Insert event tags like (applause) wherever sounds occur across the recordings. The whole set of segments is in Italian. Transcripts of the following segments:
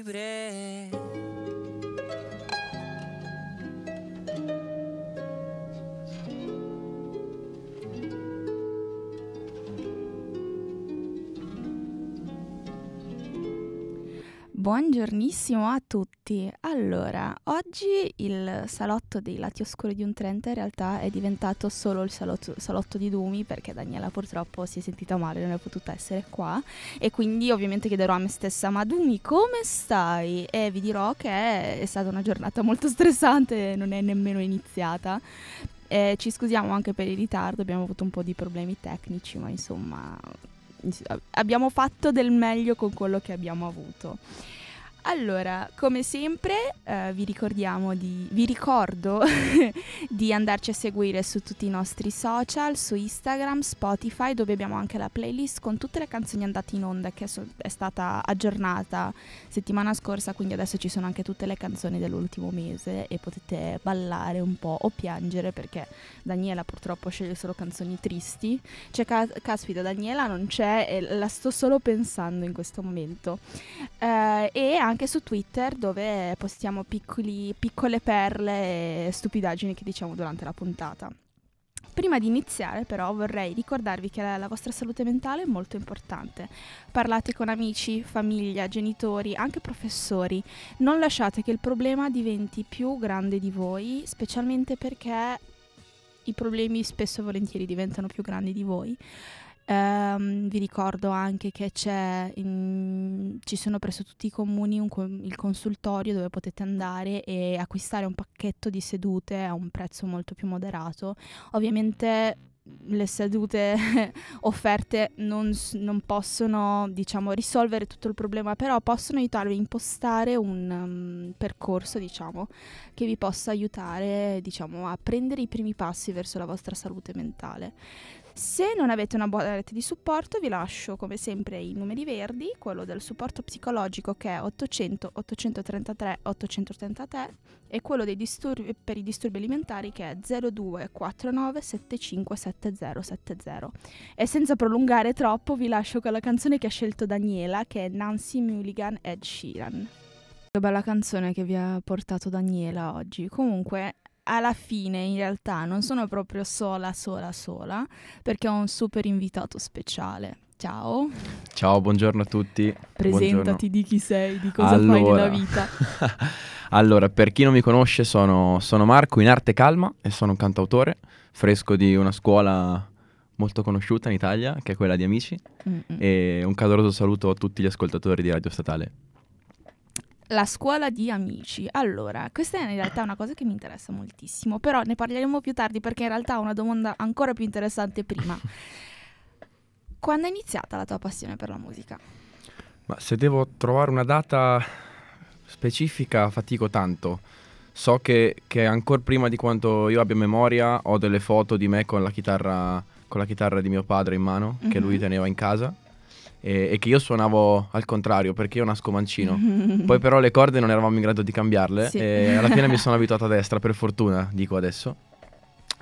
libre. Buongiornissimo a tutti. Allora, oggi il salotto dei lati oscuri di un 30 in realtà è diventato solo il salotto, salotto, di Dumi perché Daniela purtroppo si è sentita male, non è potuta essere qua e quindi ovviamente chiederò a me stessa ma Dumi come stai? E vi dirò che è stata una giornata molto stressante, non è nemmeno iniziata. Eh, ci scusiamo anche per il ritardo, abbiamo avuto un po' di problemi tecnici, ma insomma abbiamo fatto del meglio con quello che abbiamo avuto. Allora, come sempre eh, vi di, vi ricordo (laughs) di andarci a seguire su tutti i nostri social, su Instagram, Spotify, dove abbiamo anche la playlist con tutte le canzoni andate in onda che so, è stata aggiornata settimana scorsa, quindi adesso ci sono anche tutte le canzoni dell'ultimo mese e potete ballare un po' o piangere perché Daniela purtroppo sceglie solo canzoni tristi. Cioè, ca- caspita, Daniela non c'è e la sto solo pensando in questo momento. Eh, e anche su Twitter dove postiamo piccoli, piccole perle e stupidaggini che diciamo durante la puntata. Prima di iniziare però vorrei ricordarvi che la, la, vostra salute mentale è molto importante. Parlate con amici, famiglia, genitori, anche professori. Non lasciate che il problema diventi più grande di voi, specialmente perché i problemi spesso e volentieri diventano più grandi di voi. Um, vi ricordo anche che in, ci sono presso tutti i comuni un, il consultorio dove potete andare e acquistare un pacchetto di sedute a un prezzo molto più moderato. Ovviamente le sedute (laughs) offerte non, non, possono diciamo, risolvere tutto il problema, però possono aiutarvi a impostare un um, percorso diciamo, che vi possa aiutare diciamo, a prendere i primi passi verso la vostra salute mentale. Se non avete una buona rete di supporto vi lascio come sempre i numeri verdi, quello del supporto psicologico che è 800 833 833 e quello disturbi, per i disturbi alimentari che è 0249 757070. E senza prolungare troppo vi lascio con la canzone che ha scelto Daniela che è Nancy Mulligan Ed Sheeran. Che bella canzone che vi ha portato Daniela oggi. Comunque alla fine in realtà non sono proprio sola, sola, sola, perché ho un super invitato speciale. Ciao. Ciao, buongiorno a tutti. Presentati buongiorno. di chi sei, di cosa allora. fai nella vita. (laughs) allora, per chi non mi conosce, sono, sono Marco in arte calma e sono un cantautore fresco di una scuola molto conosciuta in Italia, che è quella di Amici. Mm-mm. E un caloroso saluto a tutti gli ascoltatori di Radio Statale la scuola di amici. Allora, questa è in realtà una cosa che mi interessa moltissimo, però ne parleremo più tardi perché in realtà ho una domanda ancora più interessante prima. (laughs) Quando è iniziata la tua passione per la musica? Ma se devo trovare una data specifica fatico tanto. So che, che ancora prima di quanto io abbia memoria ho delle foto di me con la chitarra, con la chitarra di mio padre in mano, mm-hmm. che lui mhm. teneva in casa e, e, che io suonavo al contrario perché io nasco mancino. (laughs) Poi però le corde non eravamo in grado di cambiarle sì. e alla fine mi sono abituato a destra, per fortuna, dico adesso.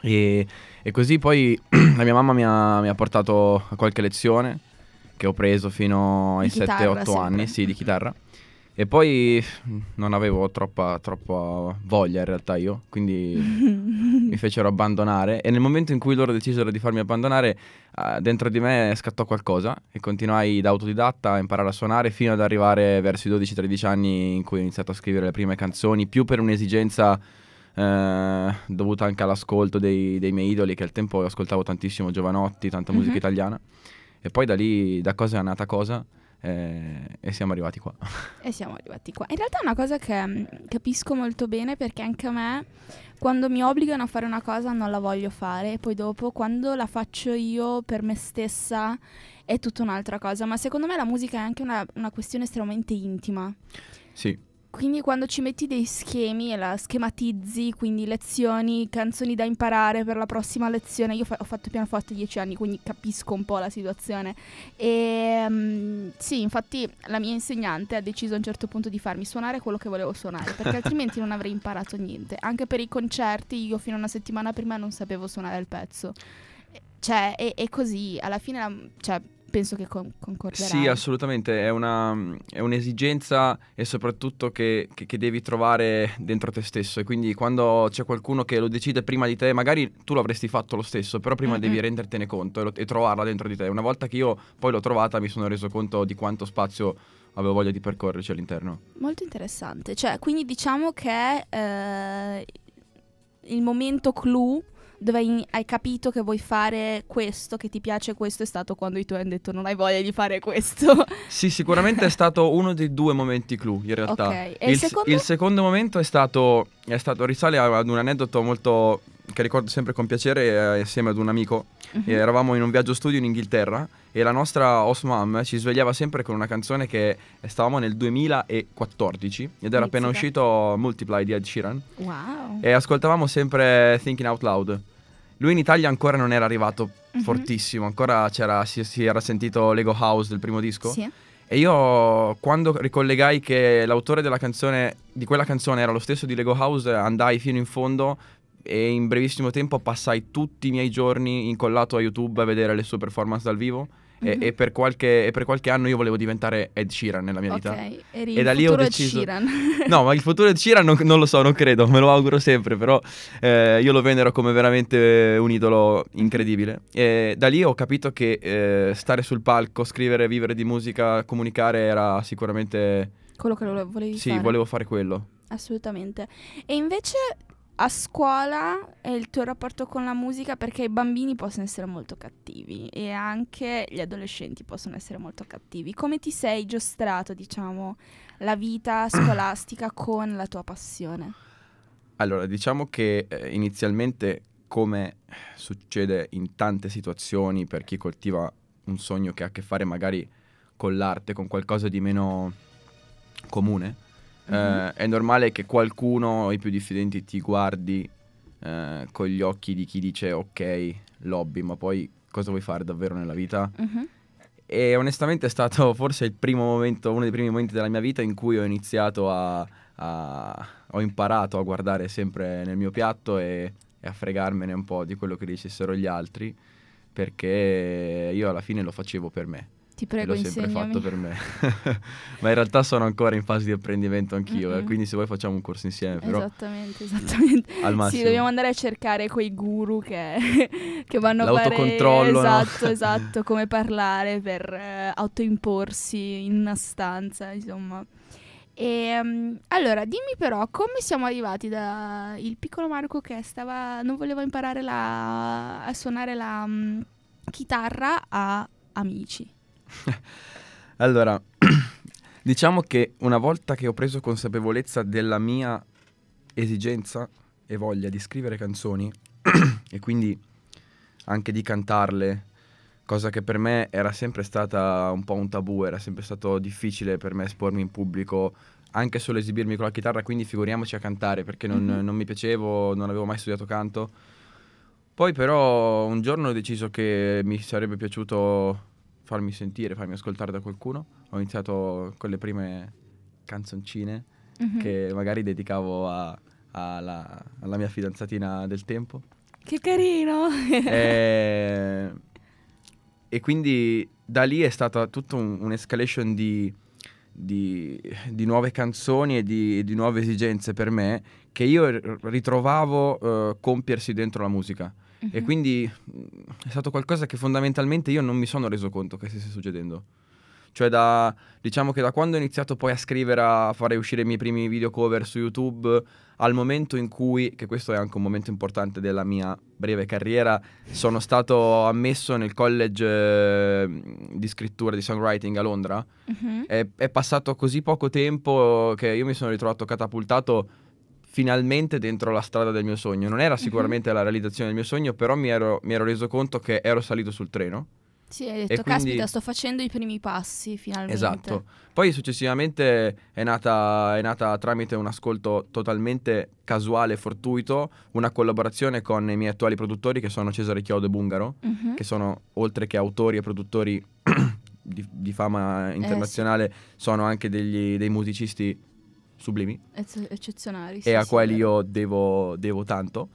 E, e così poi (clears throat) la mia mamma mi ha, mi ha, portato a qualche lezione che ho preso fino ai 7-8 anni, sì, di chitarra. E poi non avevo troppa, troppa voglia in realtà io, quindi (laughs) mi fecero abbandonare. E nel momento in cui loro decisero di farmi abbandonare, uh, dentro di me scattò qualcosa e continuai da autodidatta a imparare a suonare fino ad arrivare verso i 12-13 anni in cui ho iniziato a scrivere le prime canzoni, più per un'esigenza uh, dovuta anche all'ascolto dei, dei, miei idoli che al tempo ascoltavo tantissimo Giovanotti, tanta musica mm-hmm. italiana. E poi da lì, da cosa è nata cosa eh, e siamo arrivati qua. (laughs) E siamo arrivati qua. In realtà è una cosa che mm, capisco molto bene perché anche a me quando mi obbligano a fare una cosa non la voglio fare e poi dopo quando la faccio io per me stessa è tutta un'altra cosa. Ma secondo me la musica è anche una, una questione estremamente intima. Sì. Quindi quando ci metti dei schemi e la schematizzi, quindi lezioni, canzoni da imparare per la prossima lezione, io fa- ho fatto pianoforte dieci anni, quindi capisco un po' la situazione. E um, sì, infatti la mia insegnante ha deciso a un certo punto di farmi suonare quello che volevo suonare, perché (laughs) altrimenti non avrei imparato niente. Anche per i concerti, io fino a una settimana prima non sapevo suonare il pezzo. Cioè, è, è così, alla fine, la, cioè, penso che con- concorderai. Sì, assolutamente, è, una, è un'esigenza e soprattutto che, che- che devi trovare dentro te stesso e quindi quando c'è qualcuno che lo decide prima di te, magari tu lo avresti fatto lo stesso, però prima Mm-mm. devi rendertene conto e, lo- e trovarla dentro di te. Una volta che io poi l'ho trovata mi sono reso conto di quanto spazio avevo voglia di percorrerci all'interno. Molto interessante. Cioè, quindi diciamo che eh, il momento clou dove hai- hai capito che vuoi fare questo, che ti piace questo, è stato quando i tuoi hanno detto non hai voglia di fare questo. (laughs) Sì, sicuramente è stato uno dei due momenti clou in realtà. ok. E il, il, secondo? il secondo momento è stato, è stato risale ad un aneddoto molto che ricordo sempre con piacere eh, insieme ad un amico. E eravamo in un viaggio studio in Inghilterra e la nostra host mom ci svegliava sempre con una canzone che stavamo nel 2014 ed era appena uscito Multiply di Ed Sheeran Wow. e ascoltavamo sempre Thinking Out Loud. Lui in Italia ancora non era arrivato Mhm. fortissimo, ancora c'era- si, si era sentito Lego House del primo disco. Sì. E io quando ricollegai che l'autore della canzone, di quella canzone era lo stesso di Lego House, andai fino in fondo e in brevissimo tempo passai tutti i miei giorni incollato a YouTube a vedere le sue performance dal vivo. E, Mhm. e per qualche, e per qualche anno io volevo diventare Ed Sheeran nella mia vita. Eri E da lì ho Ed deciso-. (laughs) No, ma il futuro di Sheeran non, non lo so, non credo, me lo auguro sempre, però eh, io lo venero come veramente un idolo incredibile. E da lì ho capito che eh, stare sul palco, scrivere, vivere di musica, comunicare era sicuramente... Quello che volevi Sì, fare. volevo fare quello. Assolutamente. E invece a scuola è il tuo rapporto con la musica perché i bambini possono essere molto cattivi e anche gli adolescenti possono essere molto cattivi. Come ti sei giostrato, diciamo, la vita (coughs) scolastica con la tua passione? Allora, diciamo che eh, inizialmente, come succede in tante situazioni per chi coltiva un sogno che ha a che fare magari con l'arte, con qualcosa di meno comune, Eh, è normale che qualcuno, i più diffidenti, ti guardi eh, con gli occhi di chi dice ok, lobby, ma poi cosa vuoi fare davvero nella vita? Mhm. E onestamente è stato (laughs) forse il primo momento, uno dei primi momenti della mia vita in cui ho iniziato a, a- ho imparato a guardare sempre nel mio piatto e, e a fregarmene un po' di quello che dicessero gli altri, perché io alla fine lo facevo per me. Ti e prego, l'ho sempre insegnami. fatto per me. (laughs) Ma in realtà sono ancora in fase di apprendimento anch'io, eh, Mm-mm. quindi se vuoi facciamo un corso insieme, però Esattamente, esattamente. (laughs) al massimo. Sì, dobbiamo andare a cercare quei guru che, (laughs) che vanno a fare L'autocontrollo, no? esatto, esatto, come parlare per eh, autoimporsi in una stanza, insomma. E, mm, allora, dimmi però come siamo arrivati da il piccolo Marco che stava non voleva imparare la- a suonare la mm, chitarra a amici. (laughs) Allora, (clears throat) diciamo che una volta che ho preso consapevolezza della mia esigenza e voglia di scrivere canzoni (clears throat) e quindi anche di cantarle, cosa che per me era sempre stata un po' un tabù, era sempre stato difficile per me espormi in pubblico, anche solo esibirmi con la chitarra, quindi figuriamoci a cantare perché non, Mhm. non mi piacevo, non avevo mai studiato canto. Poi però un giorno ho deciso che mi sarebbe piaciuto farmi sentire, farmi ascoltare da qualcuno. Ho iniziato con le prime canzoncine Mhm. che magari dedicavo a- alla, alla mia fidanzatina del tempo. Che carino! (laughs) e, e quindi da lì è stata tutta un- un'escalation di, di- di nuove canzoni e di, di nuove esigenze per me che io ritrovavo eh, compiersi dentro la musica. E Mhm. quindi mh, è stato qualcosa che fondamentalmente io non mi sono reso conto che stesse succedendo. Cioè da, diciamo che da quando ho iniziato poi a scrivere, a fare uscire i miei primi video cover su YouTube, al momento in cui, che questo è anche un momento importante della mia breve carriera, sono stato ammesso nel college eh, di scrittura, di songwriting a Londra, Mhm. è, è passato così poco tempo che io mi sono ritrovato catapultato finalmente dentro la strada del mio sogno. Non era Mhm. sicuramente la realizzazione del mio sogno, però mi ero, mi ero reso conto che ero salito sul treno. Sì, hai detto, quindi- caspita, sto facendo i primi passi finalmente. Esatto. Poi successivamente è nata, è nata tramite un ascolto totalmente casuale e fortuito una collaborazione con i miei attuali produttori che sono Cesare Chiodo e Bungaro, Mhm. che sono oltre che autori e produttori (clears throat) di, di fama internazionale, sono anche degli, dei musicisti sublimi Ecce- eccezionali. e sì, a sì, quali io devo, devo tanto.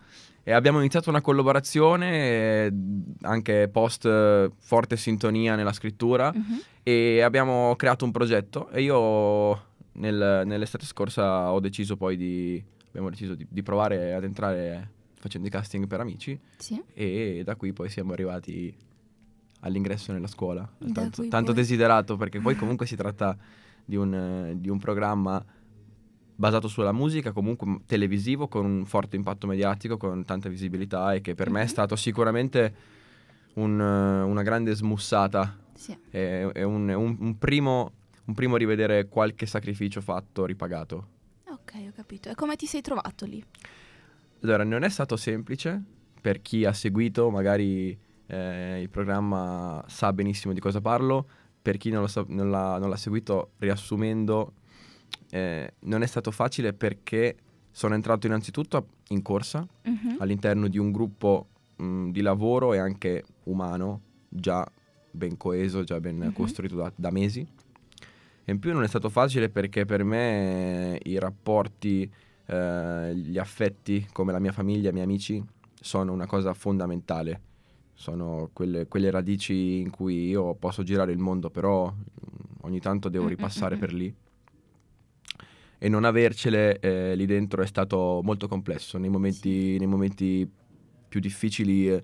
E abbiamo iniziato una collaborazione, eh, anche post eh, forte sintonia nella scrittura, Mhm. e abbiamo creato un progetto. E io nel- nell'estate scorsa ho deciso poi di, abbiamo deciso di, di provare ad entrare facendo i casting per amici, Sì. e da qui poi siamo arrivati all'ingresso nella scuola. Tanto, tanto poi- desiderato, perché poi comunque si tratta di un, di un programma basato sulla musica, comunque televisivo, con un forte impatto mediatico, con tanta visibilità e che per me è Mhm. stato sicuramente un, eh, una grande smussata. Sì. È, è un, un- un primo, un primo rivedere qualche sacrificio fatto, ripagato. Ok, ho capito. E come ti sei trovato lì? Allora, non è stato semplice per chi ha seguito, magari eh, il programma sa benissimo di cosa parlo, per chi non, sa- non l'ha, non l'ha seguito, riassumendo, eh, non è stato facile perché sono entrato innanzitutto in corsa Mhm. all'interno di un gruppo mh, di lavoro e anche umano già ben coeso, già ben Mhm. costruito da, da mesi. E in più non è stato facile perché per me i rapporti, eh, gli affetti come la mia famiglia, i miei amici sono una cosa fondamentale. Sono quelle, quelle radici in cui io posso girare il mondo, però ogni tanto devo Mm, mm, ripassare mm, per lì. E non avercele eh, lì dentro è stato molto complesso. Nei momenti, nei momenti più difficili eh,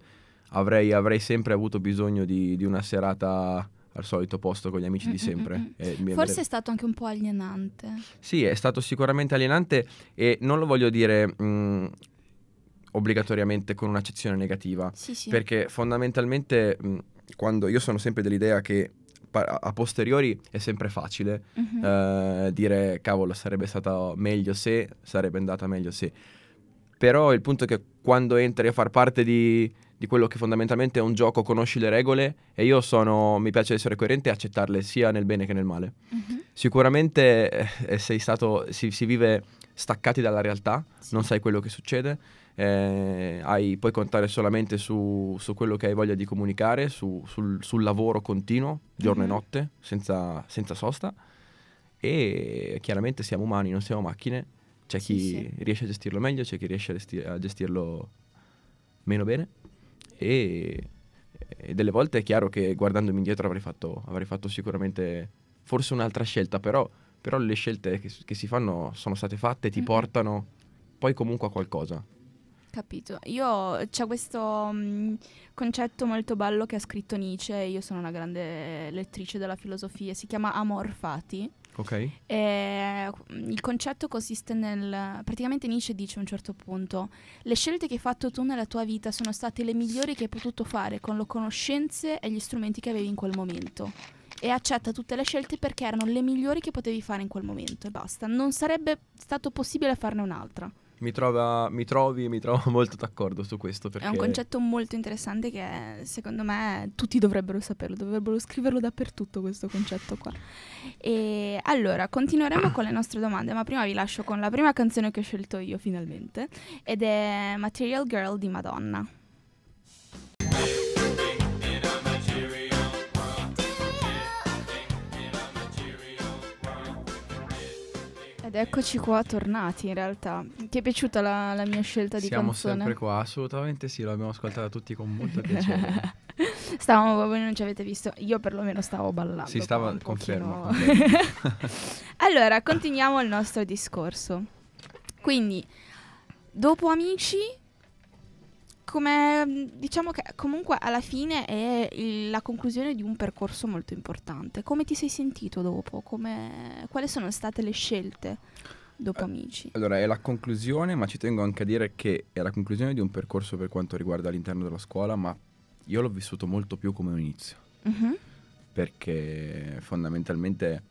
avrei, avrei sempre avuto bisogno di, di una serata al solito posto con gli amici Mm, di mm, sempre. mm, mm. E mi- Forse è stato anche un po' alienante. sì, è stato sicuramente alienante e non lo voglio dire mh, obbligatoriamente con un'accezione negativa, Sì, sì. perché fondamentalmente mh, quando io sono sempre dell'idea che a posteriori è sempre facile Mhm. eh, dire cavolo sarebbe stato meglio se, sarebbe andata meglio se. Però il punto è che quando entri a far parte di, di quello che fondamentalmente è un gioco, conosci le regole e io sono, mi piace essere coerente e accettarle sia nel bene che nel male. Mhm. Sicuramente eh, sei stato, si, si vive staccati dalla realtà, Sì. non sai quello che succede, eh, hai- puoi contare solamente su, su quello che hai voglia di comunicare, su- sul, sul lavoro continuo, giorno Mhm. e notte, senza, senza sosta. E chiaramente siamo umani, non siamo macchine. C'è Sì, chi sì. riesce a gestirlo meglio, c'è chi riesce a, gesti- a gestirlo meno bene. E, e delle volte è chiaro che guardandomi indietro avrei fatto, avrei fatto sicuramente forse un'altra scelta, però, però le scelte che, che si fanno sono state fatte, ti Mhm. portano poi comunque a qualcosa. Capito. Io c'è questo mm, concetto molto bello che ha scritto Nietzsche, io sono una grande lettrice della filosofia, si chiama amor fati. Ok? E mm, il concetto consiste nel... Praticamente Nietzsche dice a un certo punto, le scelte che hai fatto tu nella tua vita sono state le migliori che hai potuto fare con le conoscenze e gli strumenti che avevi in quel momento. E accetta tutte le scelte perché erano le migliori che potevi fare in quel momento e basta. Non sarebbe stato possibile farne un'altra. Mi, trova, mi trovi, mi trovo (laughs) molto d'accordo su questo perché È un concetto molto interessante che secondo me tutti dovrebbero saperlo, dovrebbero scriverlo dappertutto questo concetto qua. E allora, continueremo con le nostre domande, ma prima vi lascio con la prima canzone che ho scelto io finalmente ed è Material Girl di Madonna. Ed eccoci qua tornati in realtà. Ti è piaciuta la, la mia scelta di siamo canzone? sempre qua, assolutamente sì, l'abbiamo ascoltata tutti con molto piacere. (laughs) Stavamo, voi non ci avete visto, io perlomeno stavo ballando. si stava, confermo. confermo. (laughs) allora, continuiamo il nostro discorso. Quindi, dopo Amici, come diciamo che comunque alla fine è il- la conclusione di un percorso molto importante. Come ti sei sentito dopo? Come- quali sono state le scelte dopo Eh, Amici? Allora, è la conclusione, ma ci tengo anche a dire che è la conclusione di un percorso per quanto riguarda l'interno della scuola, ma io l'ho vissuto molto più come un inizio, Mhm, perché fondamentalmente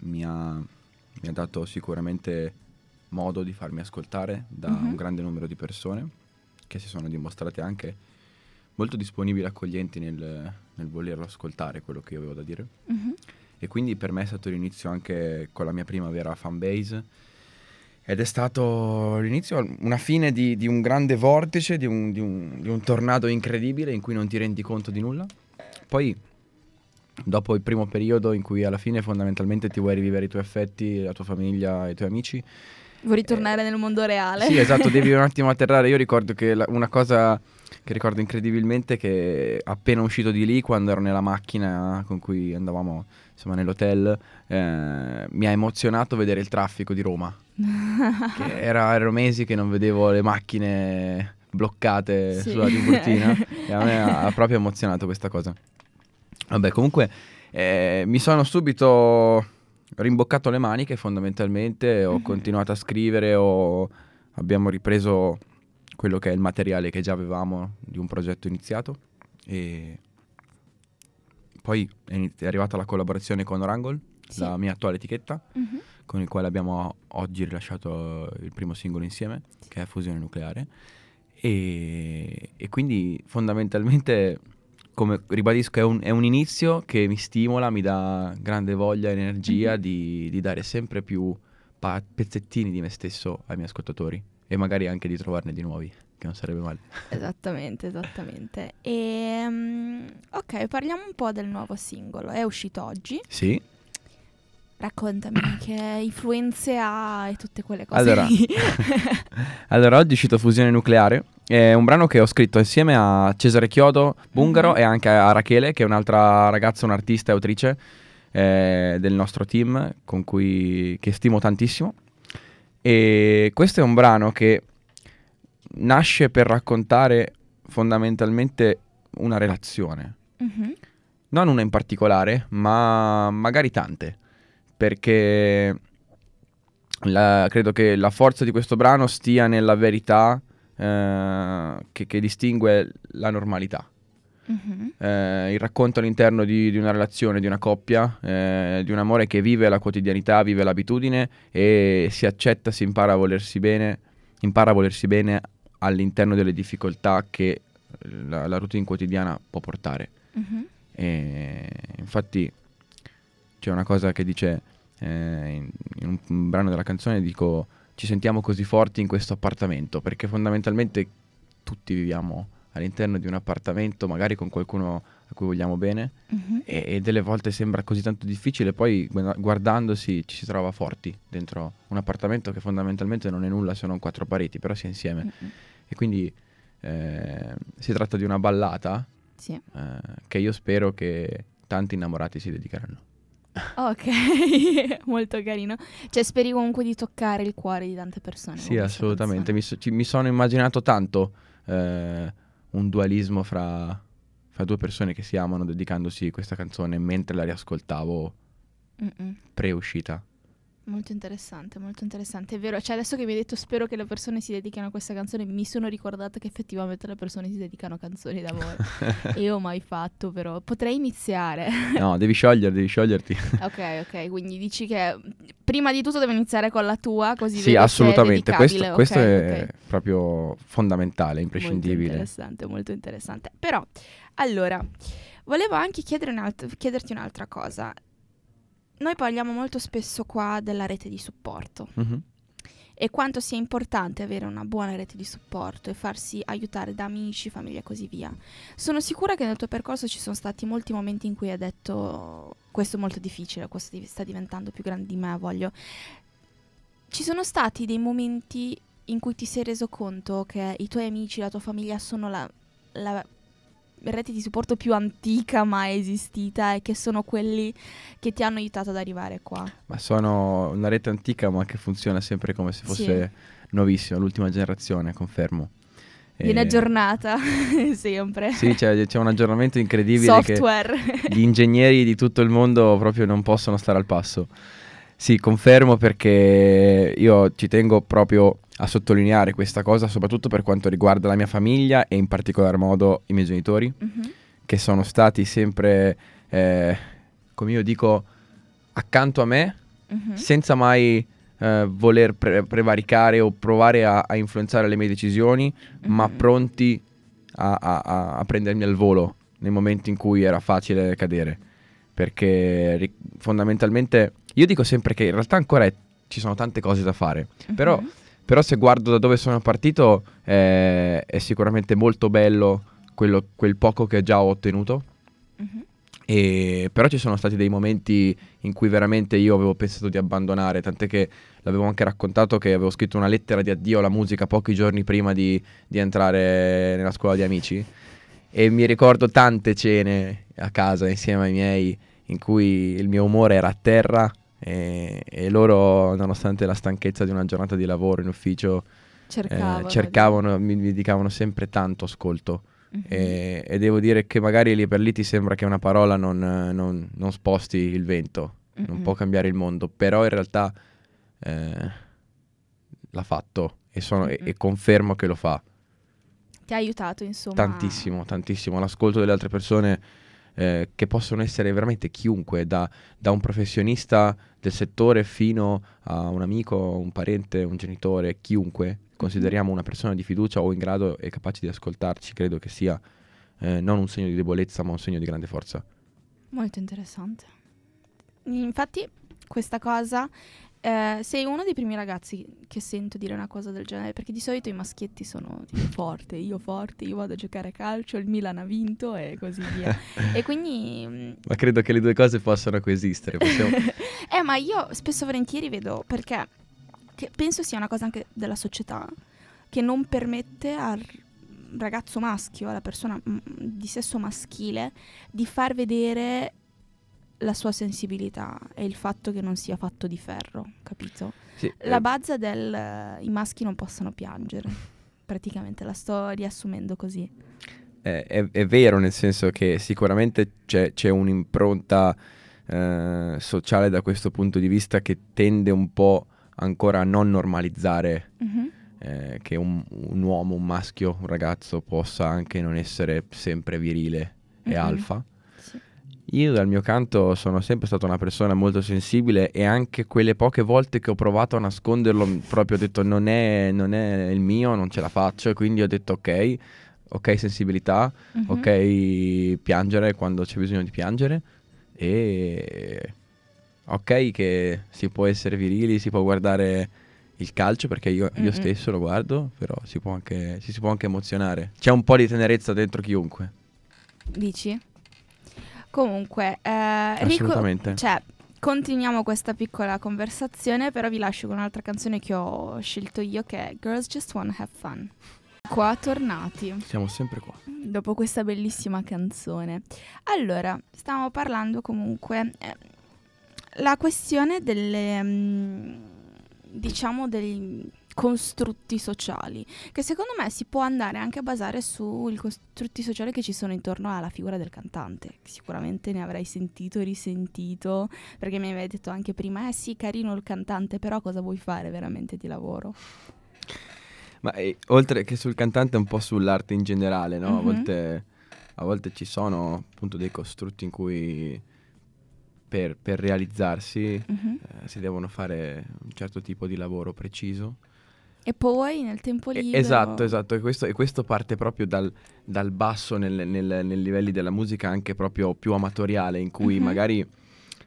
mi ha, mi ha dato sicuramente modo di farmi ascoltare da Mhm. un grande numero di persone che si sono dimostrate anche molto disponibili e accoglienti nel, nel volerlo ascoltare, quello che io avevo da dire. mhm. E quindi per me è stato l'inizio anche con la mia prima vera fanbase. Ed è stato l'inizio, una fine di, di un grande vortice, di un, di un- di un tornado incredibile in cui non ti rendi conto di nulla. Poi dopo il primo periodo in cui alla fine fondamentalmente ti vuoi rivivere i tuoi affetti, la tua famiglia, i tuoi amici. Vuoi ritornare eh, nel mondo reale? Sì, esatto, (laughs) devi un attimo atterrare. Io ricordo che la, una cosa che ricordo incredibilmente che appena uscito di lì, quando ero nella macchina con cui andavamo insomma, nell'hotel, eh, mi ha emozionato vedere il traffico di Roma. (laughs) era, ero mesi che non vedevo le macchine bloccate sì. sulla Tiburtina (laughs) e a me ha proprio emozionato questa cosa. Vabbè, comunque eh, mi sono subito rimboccato le maniche fondamentalmente, ho mm-hmm. continuato a scrivere, ho, abbiamo ripreso quello che è il materiale che già avevamo di un progetto iniziato e poi è, arrivata la collaborazione con Orangle, sì. la mia attuale etichetta, mm-hmm. con il quale abbiamo oggi rilasciato il primo singolo insieme, che è Fusione Nucleare. E, e, quindi fondamentalmente come ribadisco, è un, è un, inizio che mi stimola, mi dà grande voglia e energia mm-hmm. di, di, dare sempre più pa- pezzettini di me stesso ai miei ascoltatori e magari anche di trovarne di nuovi, che non sarebbe male. Esattamente, esattamente. E, um, ok, parliamo un po' del nuovo singolo. È uscito oggi. Sì. Raccontami (coughs) che influenze ha e tutte quelle cose. Allora, (laughs) allora oggi è uscito Fusione Nucleare è un brano che ho scritto insieme a Cesare Chiodo, Bungaro, mm-hmm. e anche a Rachele, che è un'altra ragazza, un'artista e autrice eh, del nostro team, con cui che stimo tantissimo. E questo è un brano che nasce per raccontare fondamentalmente una relazione. Mm-hmm. Non una in particolare, ma magari tante. Perché la, credo che la forza di questo brano stia nella verità eh, che, che, distingue la normalità. Mm-hmm. Eh, il racconto all'interno di, di, una relazione, di una coppia, eh, di un amore che vive la quotidianità, vive l'abitudine e si accetta, si impara a volersi bene, impara a volersi bene all'interno delle difficoltà che la, la routine quotidiana può portare. Mm-hmm. E, infatti c'è una cosa che dice eh, in, in un, un brano della canzone, dico ci sentiamo così forti in questo appartamento, perché fondamentalmente tutti viviamo all'interno di un appartamento, magari con qualcuno a cui vogliamo bene, uh-huh. e, e, delle volte sembra così tanto difficile, poi guardandosi ci si trova forti dentro un appartamento che fondamentalmente non è nulla se non quattro pareti, però si è insieme. Uh-huh. E quindi eh, si tratta di una ballata sì. eh, che io spero che tanti innamorati si dedicheranno. Ok, (laughs) molto carino. Cioè, speri comunque di toccare il cuore di tante persone. Sì, assolutamente. Mi, so, ci, mi, sono immaginato tanto eh, un dualismo fra, fra, due persone che si amano dedicandosi questa canzone mentre la riascoltavo pre-uscita. Molto interessante, molto interessante. È vero, cioè adesso che mi hai detto spero che le persone si dedichino a questa canzone, mi sono ricordata che effettivamente le persone si dedicano a canzoni d'amore. e (laughs) io ho mai fatto, però potrei iniziare. no, devi sciogliere, devi scioglierti. (laughs) ok, ok, quindi dici che prima di tutto devo iniziare con la tua, così Sì, assolutamente, questo, okay, questo okay. è proprio fondamentale, imprescindibile. Molto interessante, molto interessante. Però, allora, volevo anche un'alt- chiederti un'altra cosa noi parliamo molto spesso qua della rete di supporto mm-hmm. e quanto sia importante avere una buona rete di supporto e farsi aiutare da amici, famiglia e così via. Sono sicura che nel tuo percorso ci sono stati molti momenti in cui hai detto questo è molto difficile, questo sta diventando più grande di me, voglio... Ci sono stati dei momenti in cui ti sei reso conto che i tuoi amici, la tua famiglia sono la, la rete di supporto più antica mai esistita e che sono quelli che ti hanno aiutato ad arrivare qua. Ma sono una rete antica ma che funziona sempre come se fosse sì. nuovissima, l'ultima generazione, confermo. Viene aggiornata (laughs) sempre. Sì, c'è, c'è, un aggiornamento incredibile. Software. gli ingegneri di tutto il mondo proprio non possono stare al passo. Sì, confermo perché io ci tengo proprio a sottolineare questa cosa, soprattutto per quanto riguarda la mia famiglia e in particolar modo i miei genitori, mm-hmm. che sono stati sempre, eh, come io dico, accanto a me, mm-hmm. senza mai eh, voler pre- prevaricare o provare a, a, influenzare le mie decisioni, mm-hmm. ma pronti a, a, a, prendermi al volo nei momenti in cui era facile cadere. Perché ri- fondamentalmente io dico sempre che in realtà ancora è, ci sono tante cose da fare, però però se guardo da dove sono partito eh, è sicuramente molto bello quello, quel poco che già ho ottenuto. Mm-hmm. E, però ci sono stati dei momenti in cui veramente io avevo pensato di abbandonare, tant'è che l'avevo anche raccontato che avevo scritto una lettera di addio alla musica pochi giorni prima di, di entrare nella scuola di amici. E mi ricordo tante cene a casa insieme ai miei in cui il mio umore era a terra e, e loro, nonostante la stanchezza di una giornata di lavoro in ufficio, Cercavano, eh, cercavano mi, dedicavano sempre tanto ascolto. Mhm. E, e devo dire che magari lì per lì ti sembra che una parola non, non- non sposti il vento, non Mhm. può cambiare il mondo, però in realtà eh, l'ha fatto e, sono- e- Mhm. e confermo che lo fa. Ti ha aiutato, insomma. Tantissimo, tantissimo. L'ascolto delle altre persone eh, che possono essere veramente chiunque, da, da un professionista del settore fino a un amico, un parente, un genitore, chiunque consideriamo una persona di fiducia o in grado e capace di ascoltarci, credo che sia eh, non un segno di debolezza, ma un segno di grande forza. Molto interessante. Infatti, questa cosa. Eh, sei uno dei primi ragazzi che sento dire una cosa del genere, perché di solito i maschietti sono tipo forte, io forte, io vado a giocare a calcio, il Milan ha vinto e così via. (laughs) e quindi mm, Ma credo che le due cose possano coesistere. possiamo- (laughs) eh, ma io spesso volentieri vedo perché penso sia una cosa anche della società che non permette al ragazzo maschio, alla persona mm, di sesso maschile, di far vedere la sua sensibilità e il fatto che non sia fatto di ferro, capito? Sì, La eh, bazza del eh, i maschi non possono piangere. (laughs) Praticamente la sto riassumendo così. è, è- è vero, nel senso che sicuramente c'è, c'è un'impronta eh, sociale da questo punto di vista che tende un po' ancora a non normalizzare Mhm. eh, che un, un uomo, un maschio, un ragazzo possa anche non essere sempre virile e Mhm. alfa. Io dal mio canto sono sempre stata una persona molto sensibile e anche quelle poche volte che ho provato a nasconderlo proprio ho detto non è, non è il mio, non ce la faccio e quindi ho detto ok, ok sensibilità, Mhm. ok piangere quando c'è bisogno di piangere e ok che si può essere virili, si può guardare il calcio perché io, io Mm-mm. stesso lo guardo, però si può, anche, ci si può anche emozionare. C'è un po' di tenerezza dentro chiunque. Dici? Comunque, eh, Rico- cioè, continuiamo questa piccola conversazione, però vi lascio con un'altra canzone che ho scelto io che è Girls Just Wanna Have Fun. Qua tornati, Siamo sempre qua. dopo questa bellissima canzone. Allora, stavamo parlando comunque eh, la questione delle mm, diciamo dei costrutti sociali, che secondo me si può andare anche a basare sui costrutti sociali che ci sono intorno alla figura del cantante. Sicuramente ne avrai sentito e risentito, perché mi avevi detto anche prima, eh sì, carino il cantante, però cosa vuoi fare veramente di lavoro? Ma eh, oltre che sul cantante, un po' sull'arte in generale, no? A Mhm. volte, a volte ci sono appunto dei costrutti in cui per, per realizzarsi Mhm. eh, si devono fare un certo tipo di lavoro preciso. E poi nel tempo libero... esatto, esatto, e questo, e questo parte proprio dal, dal basso nel, nel- nei livelli della musica anche proprio più amatoriale, in cui Mhm. magari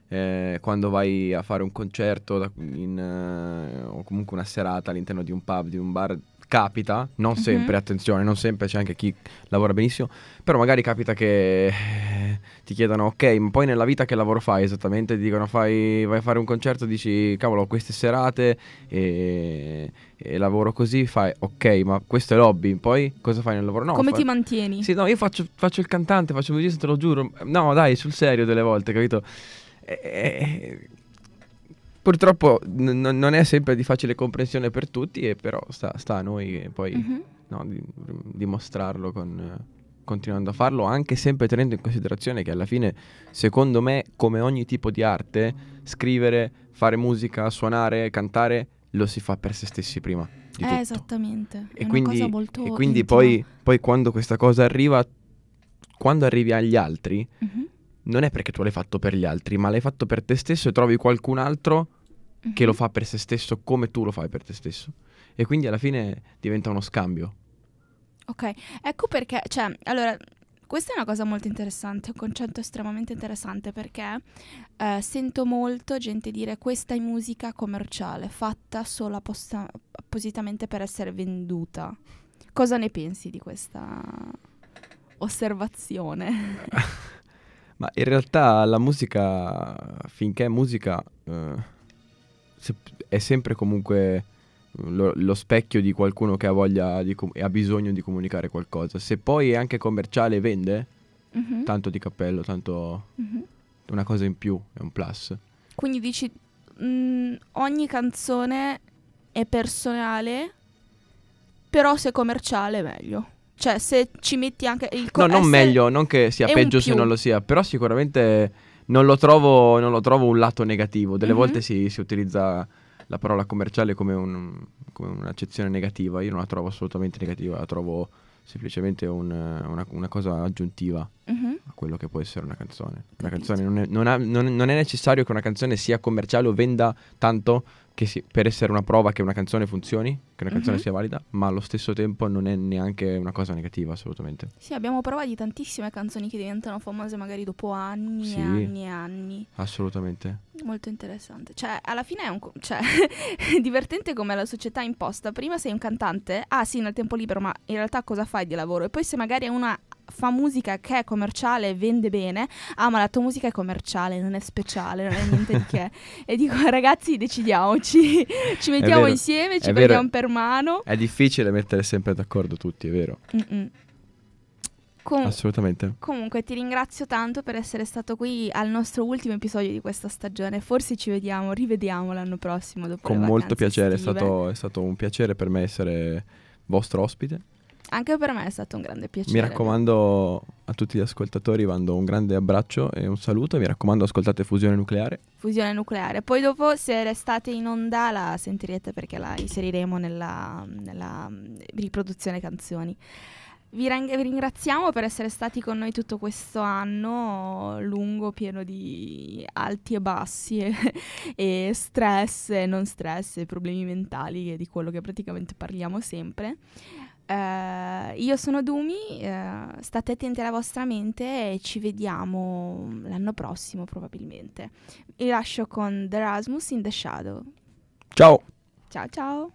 eh, quando vai a fare un concerto da- in, eh, o comunque una serata all'interno di un pub, di un bar, capita, non Mhm. sempre, attenzione, non sempre, c'è anche chi lavora benissimo, però magari capita che eh, ti chiedano, ok, ma poi nella vita che lavoro fai esattamente? Ti dicono, fai, vai a fare un concerto, dici, cavolo, queste serate e, e lavoro così, fai, ok, ma questo è l'hobby, poi cosa fai nel lavoro? No, Come fa- ti mantieni? Sì, no, io faccio, faccio il cantante, faccio il musicista, te lo giuro. No, dai, sul serio delle volte, capito? E- purtroppo n- non è sempre di facile comprensione per tutti, e però sta, sta a noi poi Mhm. no, di- dimostrarlo con, continuando a farlo, anche sempre tenendo in considerazione che alla fine, secondo me, come ogni tipo di arte, scrivere, fare musica, suonare, cantare, lo si fa per se stessi prima di Eh, tutto. esattamente. E è una quindi, cosa molto e quindi poi, poi quando questa cosa arriva, quando arrivi agli altri, Mhm, non è perché tu l'hai fatto per gli altri, ma l'hai fatto per te stesso e trovi qualcun altro che mhm. lo fa per se stesso come tu lo fai per te stesso. E quindi alla fine diventa uno scambio. Ok, ecco perché, cioè, allora, questa è una cosa molto interessante, un concetto estremamente interessante perché eh, sento molto gente dire questa è musica commerciale, fatta solo apposta- appositamente per essere venduta. Cosa ne pensi di questa osservazione? (laughs) Ma in realtà la musica, finché è musica, eh, è sempre comunque lo, lo specchio di qualcuno che ha voglia di com- e ha bisogno di comunicare qualcosa. Se poi è anche commerciale e vende, Mhm, tanto di cappello, tanto mhm. una cosa in più, è un plus. Quindi dici, mm, ogni canzone è personale, però se è commerciale è meglio. Cioè, se ci metti anche il co- No, non essere- meglio, non che sia peggio se non lo sia, però sicuramente non lo trovo, non lo trovo un lato negativo. Delle Mhm. volte si, si utilizza la parola commerciale come, un- come un'accezione negativa, io non la trovo assolutamente negativa, la trovo semplicemente un- una, una cosa aggiuntiva Mhm. a quello che può essere una canzone. Una canzone non è, non ha- non- non è necessario che una canzone sia commerciale o venda tanto si- per essere una prova che una canzone funzioni, che una canzone Mhm. sia valida, ma allo stesso tempo non è neanche una cosa negativa assolutamente. Sì, abbiamo prova di tantissime canzoni che diventano famose magari dopo anni Sì. e anni e anni. Assolutamente. Molto interessante. Cioè, alla fine è un co- cioè, è (laughs) divertente come la società imposta. Prima sei un cantante, ah sì, nel tempo libero, ma in realtà cosa fai di lavoro? E poi se magari una fa musica che è commerciale e vende bene, ah ma la tua musica è commerciale, non è speciale, non è niente di che. (laughs) E dico, ragazzi, decidiamoci, (laughs) ci mettiamo vero, insieme, ci è vero. prendiamo per mano. È difficile mettere sempre d'accordo tutti, è vero. Mm-mm. Com- Assolutamente. Comunque ti ringrazio tanto per essere stato qui al nostro ultimo episodio di questa stagione. Forse ci vediamo, rivediamo l'anno prossimo dopo Con molto piacere, è stato, è stato un piacere per me essere vostro ospite. Anche per me è stato un grande piacere. Mi raccomando a tutti gli ascoltatori, mando un grande abbraccio e un saluto. Mi raccomando, ascoltate Fusione Nucleare. Fusione nucleare. Poi dopo, se restate in onda, la sentirete perché la inseriremo nella, nella riproduzione canzoni. Vi, rang- vi ringraziamo per essere stati con noi tutto questo anno lungo, pieno di alti e bassi, e, (laughs) e stress e non stress, e problemi mentali, e di quello che praticamente parliamo sempre. Eh, io sono Dumi, eh, state attenti alla vostra mente e ci vediamo l'anno prossimo probabilmente. Vi lascio con The Rasmus in the Shadow. Ciao! Ciao ciao!